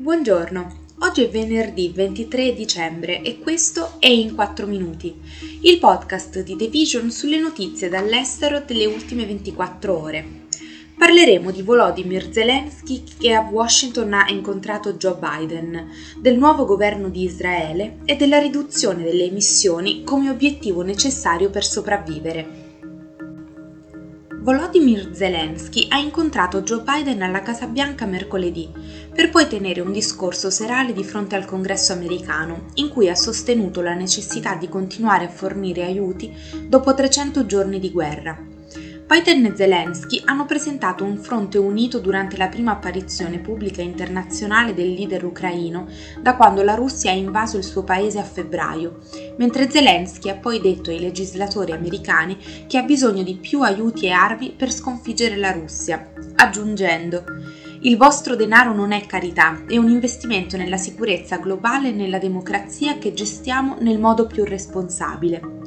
Buongiorno, oggi è venerdì 23 dicembre e questo è In 4 Minuti, il podcast di The Vision sulle notizie dall'estero delle ultime 24 ore. Parleremo di Volodymyr Zelensky che a Washington ha incontrato Joe Biden, del nuovo governo di Israele e della riduzione delle emissioni come obiettivo necessario per sopravvivere. Volodymyr Zelensky ha incontrato Joe Biden alla Casa Bianca mercoledì, per poi tenere un discorso serale di fronte al Congresso americano, in cui ha sostenuto la necessità di continuare a fornire aiuti dopo 300 giorni di guerra. Biden e Zelensky hanno presentato un fronte unito durante la prima apparizione pubblica internazionale del leader ucraino da quando la Russia ha invaso il suo paese a febbraio, mentre Zelensky ha poi detto ai legislatori americani che ha bisogno di più aiuti e armi per sconfiggere la Russia, aggiungendo il vostro denaro non è carità, è un investimento nella sicurezza globale e nella democrazia che gestiamo nel modo più responsabile.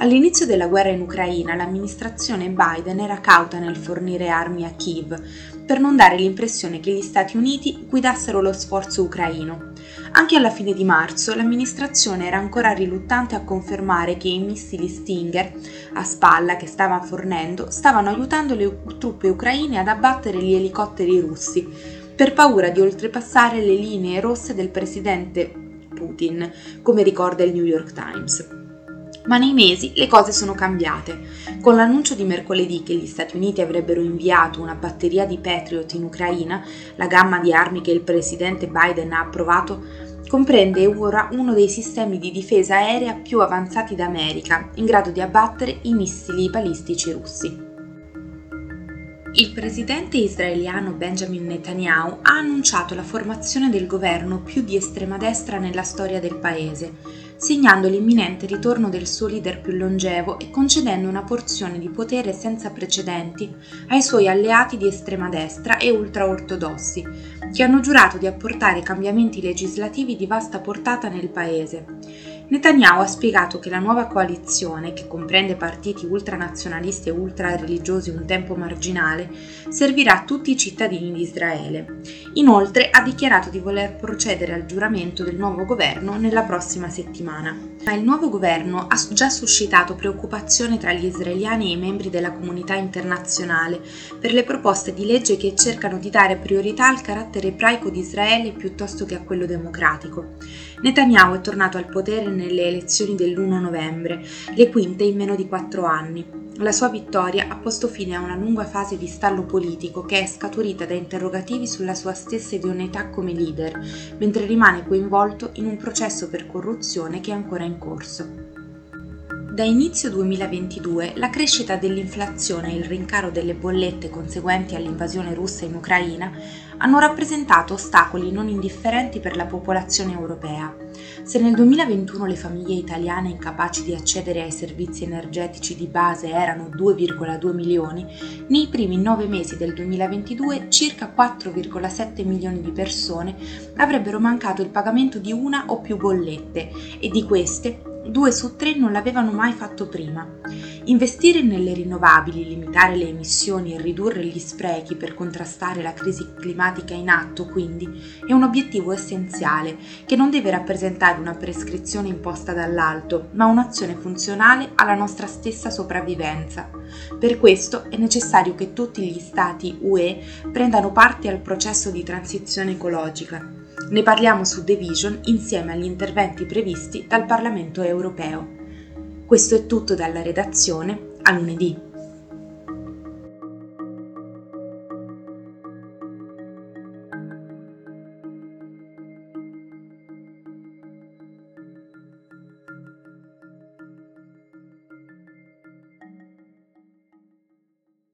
All'inizio della guerra in Ucraina l'amministrazione Biden era cauta nel fornire armi a Kiev, per non dare l'impressione che gli Stati Uniti guidassero lo sforzo ucraino. Anche alla fine di marzo l'amministrazione era ancora riluttante a confermare che i missili Stinger a spalla che stava fornendo stavano aiutando le truppe ucraine ad abbattere gli elicotteri russi, per paura di oltrepassare le linee rosse del presidente Putin, come ricorda il New York Times. Ma nei mesi le cose sono cambiate. Con l'annuncio di mercoledì che gli Stati Uniti avrebbero inviato una batteria di Patriot in Ucraina, la gamma di armi che il presidente Biden ha approvato comprende ora uno dei sistemi di difesa aerea più avanzati d'America, in grado di abbattere i missili balistici russi. Il presidente israeliano Benjamin Netanyahu ha annunciato la formazione del governo più di estrema destra nella storia del paese, segnando l'imminente ritorno del suo leader più longevo e concedendo una porzione di potere senza precedenti ai suoi alleati di estrema destra e ultraortodossi, che hanno giurato di apportare cambiamenti legislativi di vasta portata nel paese. Netanyahu ha spiegato che la nuova coalizione, che comprende partiti ultranazionalisti e ultrareligiosi un tempo marginale, servirà a tutti i cittadini di Israele. Inoltre ha dichiarato di voler procedere al giuramento del nuovo governo nella prossima settimana. Ma il nuovo governo ha già suscitato preoccupazione tra gli israeliani e i membri della comunità internazionale per le proposte di legge che cercano di dare priorità al carattere ebraico di Israele piuttosto che a quello democratico. Netanyahu è tornato al potere nelle elezioni dell'1 novembre, le quinte in meno di quattro anni. La sua vittoria ha posto fine a una lunga fase di stallo politico che è scaturita da interrogativi sulla sua stessa idoneità come leader, mentre rimane coinvolto in un processo per corruzione che è ancora in corso. Da inizio 2022 la crescita dell'inflazione e il rincaro delle bollette conseguenti all'invasione russa in Ucraina hanno rappresentato ostacoli non indifferenti per la popolazione europea. Se nel 2021 le famiglie italiane incapaci di accedere ai servizi energetici di base erano 2,2 milioni, nei primi nove mesi del 2022 circa 4,7 milioni di persone avrebbero mancato il pagamento di una o più bollette e di queste due su tre non l'avevano mai fatto prima. Investire nelle rinnovabili, limitare le emissioni e ridurre gli sprechi per contrastare la crisi climatica in atto, quindi, è un obiettivo essenziale che non deve rappresentare una prescrizione imposta dall'alto, ma un'azione funzionale alla nostra stessa sopravvivenza. Per questo è necessario che tutti gli Stati UE prendano parte al processo di transizione ecologica ne parliamo su The Vision insieme agli interventi previsti dal Parlamento europeo. Questo è tutto dalla redazione. A lunedì.